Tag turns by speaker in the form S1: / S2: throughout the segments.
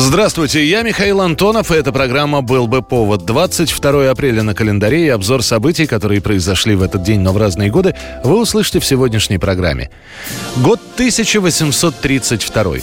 S1: Здравствуйте, я Михаил Антонов, и эта программа «Был бы повод». 22 апреля на календаре и обзор событий, которые произошли в этот день, но в разные годы, вы услышите в сегодняшней программе. Год 1832.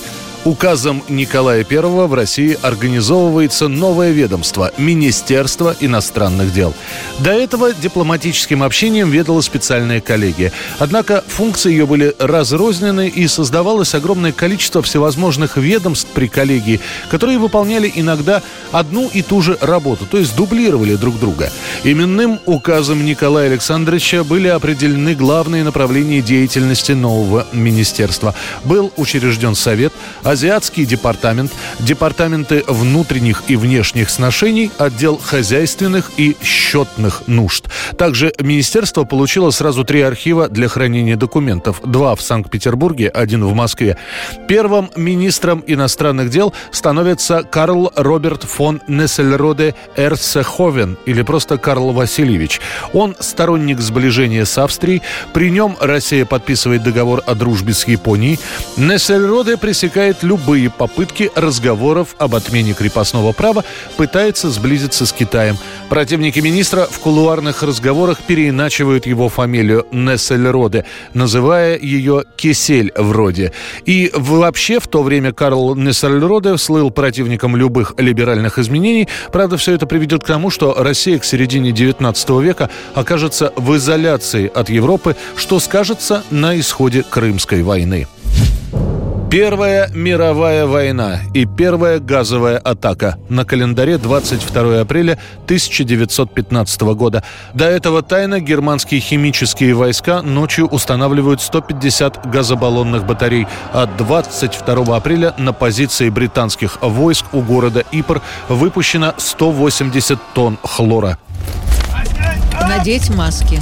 S1: Указом Николая I в России организовывается новое ведомство – Министерство иностранных дел. До этого дипломатическим общением ведала специальная коллегия. Однако функции ее были разрознены и создавалось огромное количество всевозможных ведомств при коллегии, которые выполняли иногда одну и ту же работу, то есть дублировали друг друга. Именным указом Николая Александровича были определены главные направления деятельности нового министерства. Был учрежден Совет, Азиатский департамент, департаменты внутренних и внешних сношений, отдел хозяйственных и счетных нужд. Также министерство получило сразу три архива для хранения документов. Два в Санкт-Петербурге, один в Москве. Первым министром иностранных дел становится Карл Роберт фон Нессельроде Эрсеховен, или просто Карл Васильевич. Он сторонник сближения с Австрией. При нем Россия подписывает договор о дружбе с Японией. Нессельроде пресекает любые попытки разговоров об отмене крепостного права, пытается сблизиться с Китаем. Противники министра в кулуарных разговорах переиначивают его фамилию Нессельроде, называя ее Кисель вроде. И вообще в то время Карл Нессельроде слыл противником любых либеральных изменений. Правда, все это приведет к тому, что Россия к середине 19 века окажется в изоляции от Европы, что скажется на исходе Крымской войны. Первая мировая война и первая газовая атака на календаре 22 апреля 1915 года. До этого тайно германские химические войска ночью устанавливают 150 газобаллонных батарей, а 22 апреля на позиции британских войск у города Ипр выпущено 180 тонн хлора.
S2: Надеть маски.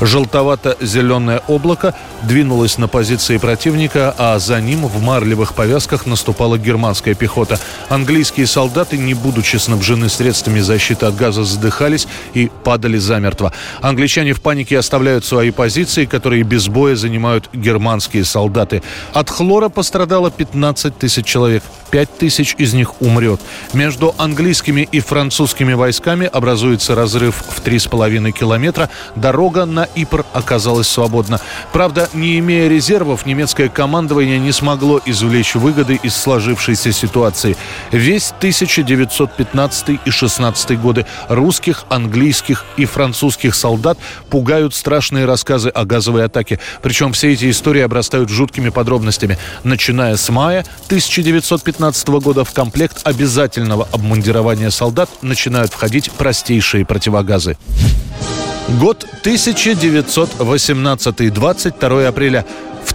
S1: Желтовато-зеленое облако двинулось на позиции противника, а за ним в марлевых повязках наступала германская пехота. Английские солдаты, не будучи снабжены средствами защиты от газа, задыхались и падали замертво. Англичане в панике оставляют свои позиции, которые без боя занимают германские солдаты. От хлора пострадало 15 тысяч человек. 5 тысяч из них умрет. Между английскими и французскими войсками образуется разрыв в 3,5 километра. Дорога на Ипр оказалась свободна. Правда, не имея резервов, немецкое командование не смогло извлечь выгоды из сложившейся ситуации. Весь 1915 и 16 годы русских, английских и французских солдат пугают страшные рассказы о газовой атаке. Причем все эти истории обрастают жуткими подробностями. Начиная с мая 1915 года в комплект обязательного обмундирования солдат начинают входить простейшие противогазы. Год 1918, 22 апреля.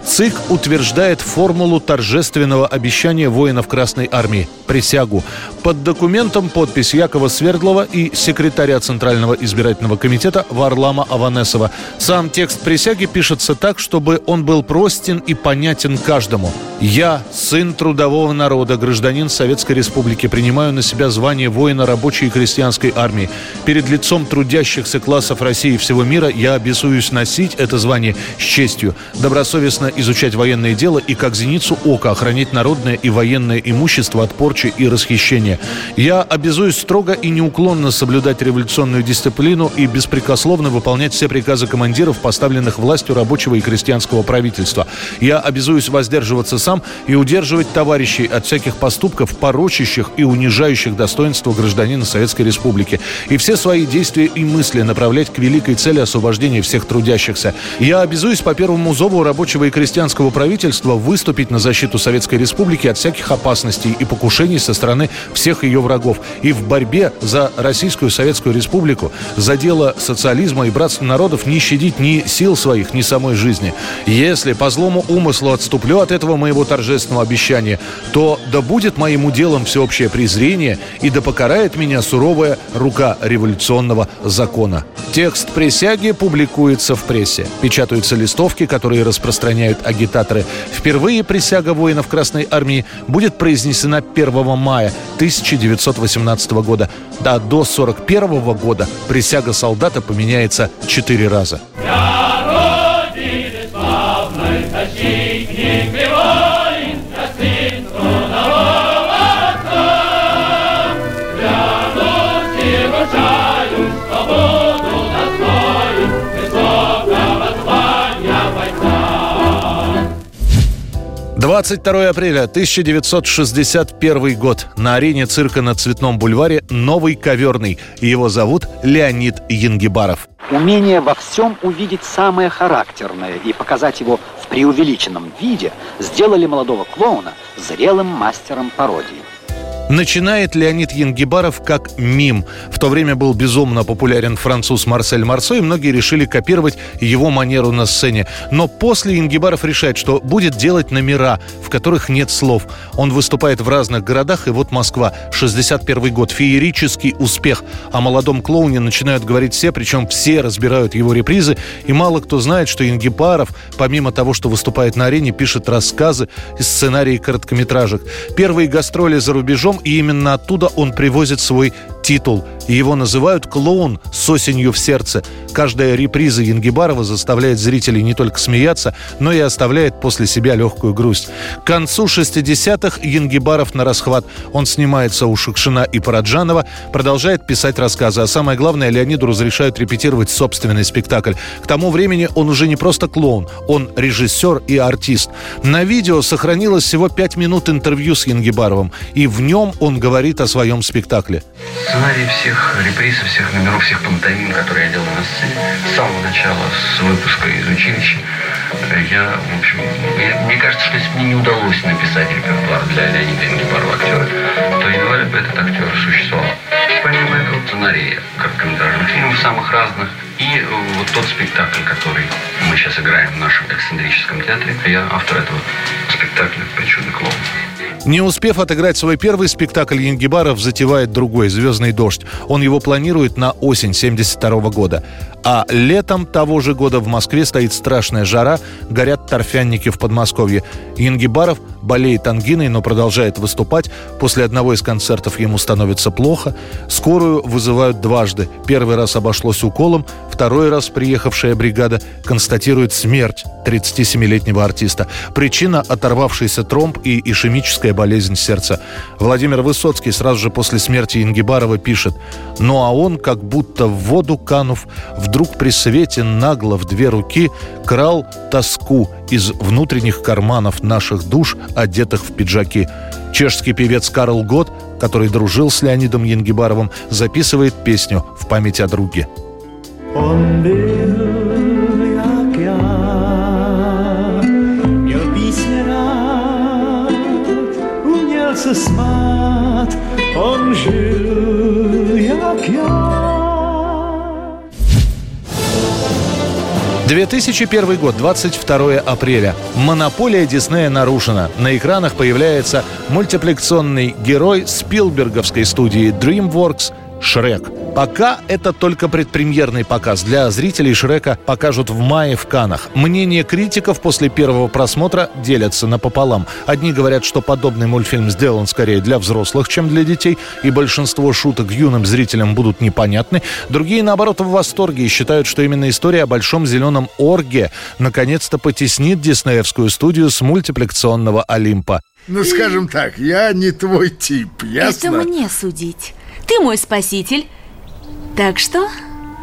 S1: ЦИК утверждает формулу торжественного обещания воинов Красной Армии – присягу. Под документом подпись Якова Свердлова и секретаря Центрального избирательного комитета Варлама Аванесова. Сам текст присяги пишется так, чтобы он был простен и понятен каждому. «Я, сын трудового народа, гражданин Советской Республики, принимаю на себя звание воина рабочей и крестьянской армии. Перед лицом трудящихся классов России и всего мира я обязуюсь носить это звание с честью, добросовестно изучать военное дело и как зеницу ока охранять народное и военное имущество от порчи и расхищения. Я обязуюсь строго и неуклонно соблюдать революционную дисциплину и беспрекословно выполнять все приказы командиров, поставленных властью рабочего и крестьянского правительства. Я обязуюсь воздерживаться сам и удерживать товарищей от всяких поступков, порочащих и унижающих достоинство гражданина Советской Республики. И все свои действия и мысли направлять к великой цели освобождения всех трудящихся. Я обязуюсь по первому зову рабочего и крестьянского крестьянского правительства выступить на защиту Советской Республики от всяких опасностей и покушений со стороны всех ее врагов. И в борьбе за Российскую Советскую Республику, за дело социализма и братства народов не щадить ни сил своих, ни самой жизни. Если по злому умыслу отступлю от этого моего торжественного обещания, то да будет моим уделом всеобщее презрение и да покарает меня суровая рука революционного закона. Текст присяги публикуется в прессе. Печатаются листовки, которые распространяют агитаторы. Впервые присяга воинов Красной Армии будет произнесена 1 мая 1918 года. Да до 41 года присяга солдата поменяется четыре раза.
S3: нарушаю
S1: 22 апреля 1961 год. На арене цирка на Цветном бульваре новый коверный. Его зовут Леонид Янгибаров.
S4: Умение во всем увидеть самое характерное и показать его в преувеличенном виде сделали молодого клоуна зрелым мастером пародии.
S1: Начинает Леонид Янгибаров как мим. В то время был безумно популярен француз Марсель Марсо, и многие решили копировать его манеру на сцене. Но после Янгибаров решает, что будет делать номера, в которых нет слов. Он выступает в разных городах, и вот Москва, 61 год, феерический успех. О молодом клоуне начинают говорить все, причем все разбирают его репризы, и мало кто знает, что Янгибаров, помимо того, что выступает на арене, пишет рассказы и сценарии короткометражек. Первые гастроли за рубежом и именно оттуда он привозит свой титул. Его называют «клоун с осенью в сердце». Каждая реприза Янгибарова заставляет зрителей не только смеяться, но и оставляет после себя легкую грусть. К концу 60-х Янгибаров на расхват. Он снимается у Шукшина и Параджанова, продолжает писать рассказы. А самое главное, Леониду разрешают репетировать собственный спектакль. К тому времени он уже не просто клоун, он режиссер и артист. На видео сохранилось всего 5 минут интервью с Янгибаровым, и в нем он говорит о своем спектакле.
S5: Сценарий всех реприз, всех номеров, всех пантомим, которые я делал на сцене, с самого начала, с выпуска из училища, я, в общем, я, мне кажется, что если мне не удалось написать репертуар для Леонида Ингебарова актера, то едва ли бы этот актер существовал. Помимо этого сценария короткометражных фильмов самых разных, и э, вот тот спектакль, который мы сейчас играем в нашем эксцентрическом театре, я автор этого спектакля «Причудный клоун».
S1: Не успев отыграть свой первый спектакль, Янгибаров затевает другой «Звездный дождь». Он его планирует на осень 72 года. А летом того же года в Москве стоит страшная жара, горят торфянники в Подмосковье. Янгибаров болеет ангиной, но продолжает выступать. После одного из концертов ему становится плохо. Скорую вызывают дважды. Первый раз обошлось уколом, второй раз приехавшая бригада констатирует смерть 37-летнего артиста. Причина – оторвавшийся тромб и ишемическая болезнь сердца. Владимир Высоцкий сразу же после смерти Ингибарова пишет «Ну а он, как будто в воду канув, в вдруг при свете нагло в две руки крал тоску из внутренних карманов наших душ, одетых в пиджаки. Чешский певец Карл Гот, который дружил с Леонидом Янгибаровым, записывает песню в память о друге. Он был, как я, měl písně rád, uměl se 2001 год, 22 апреля. Монополия Диснея нарушена. На экранах появляется мультипликационный герой Спилберговской студии DreamWorks Шрек. Пока это только предпремьерный показ. Для зрителей Шрека покажут в мае в Канах. Мнения критиков после первого просмотра делятся напополам. Одни говорят, что подобный мультфильм сделан скорее для взрослых, чем для детей, и большинство шуток юным зрителям будут непонятны. Другие, наоборот, в восторге и считают, что именно история о большом зеленом орге наконец-то потеснит диснеевскую студию с мультипликационного Олимпа.
S6: Ну, скажем так, я не твой тип, ясно?
S7: Это мне судить. Ты мой спаситель, так что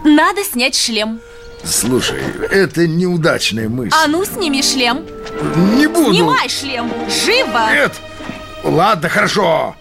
S7: надо снять шлем.
S6: Слушай, это неудачная мысль.
S7: А ну, сними шлем.
S6: Не буду.
S7: Снимай шлем, живо.
S6: Нет, ладно, хорошо.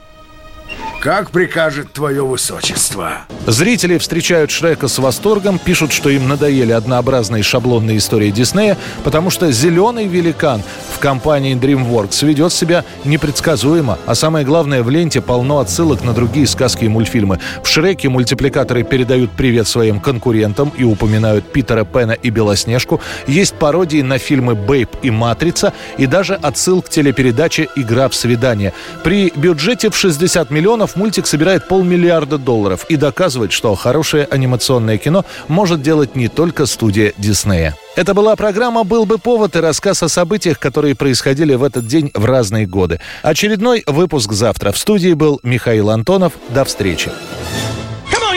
S6: Как прикажет твое высочество.
S1: Зрители встречают Шрека с восторгом, пишут, что им надоели однообразные шаблонные истории Диснея, потому что зеленый великан в компании DreamWorks ведет себя непредсказуемо, а самое главное, в ленте полно отсылок на другие сказки и мультфильмы. В Шреке мультипликаторы передают привет своим конкурентам и упоминают Питера Пена и Белоснежку. Есть пародии на фильмы «Бейб» и «Матрица», и даже отсыл к телепередаче «Игра в свидание». При бюджете в 60 миллионов мультик собирает полмиллиарда долларов и доказывает, что хорошее анимационное кино может делать не только студия Диснея. Это была программа «Был бы повод» и рассказ о событиях, которые происходили в этот день в разные годы. Очередной выпуск завтра. В студии был Михаил Антонов. До встречи.
S3: Come on,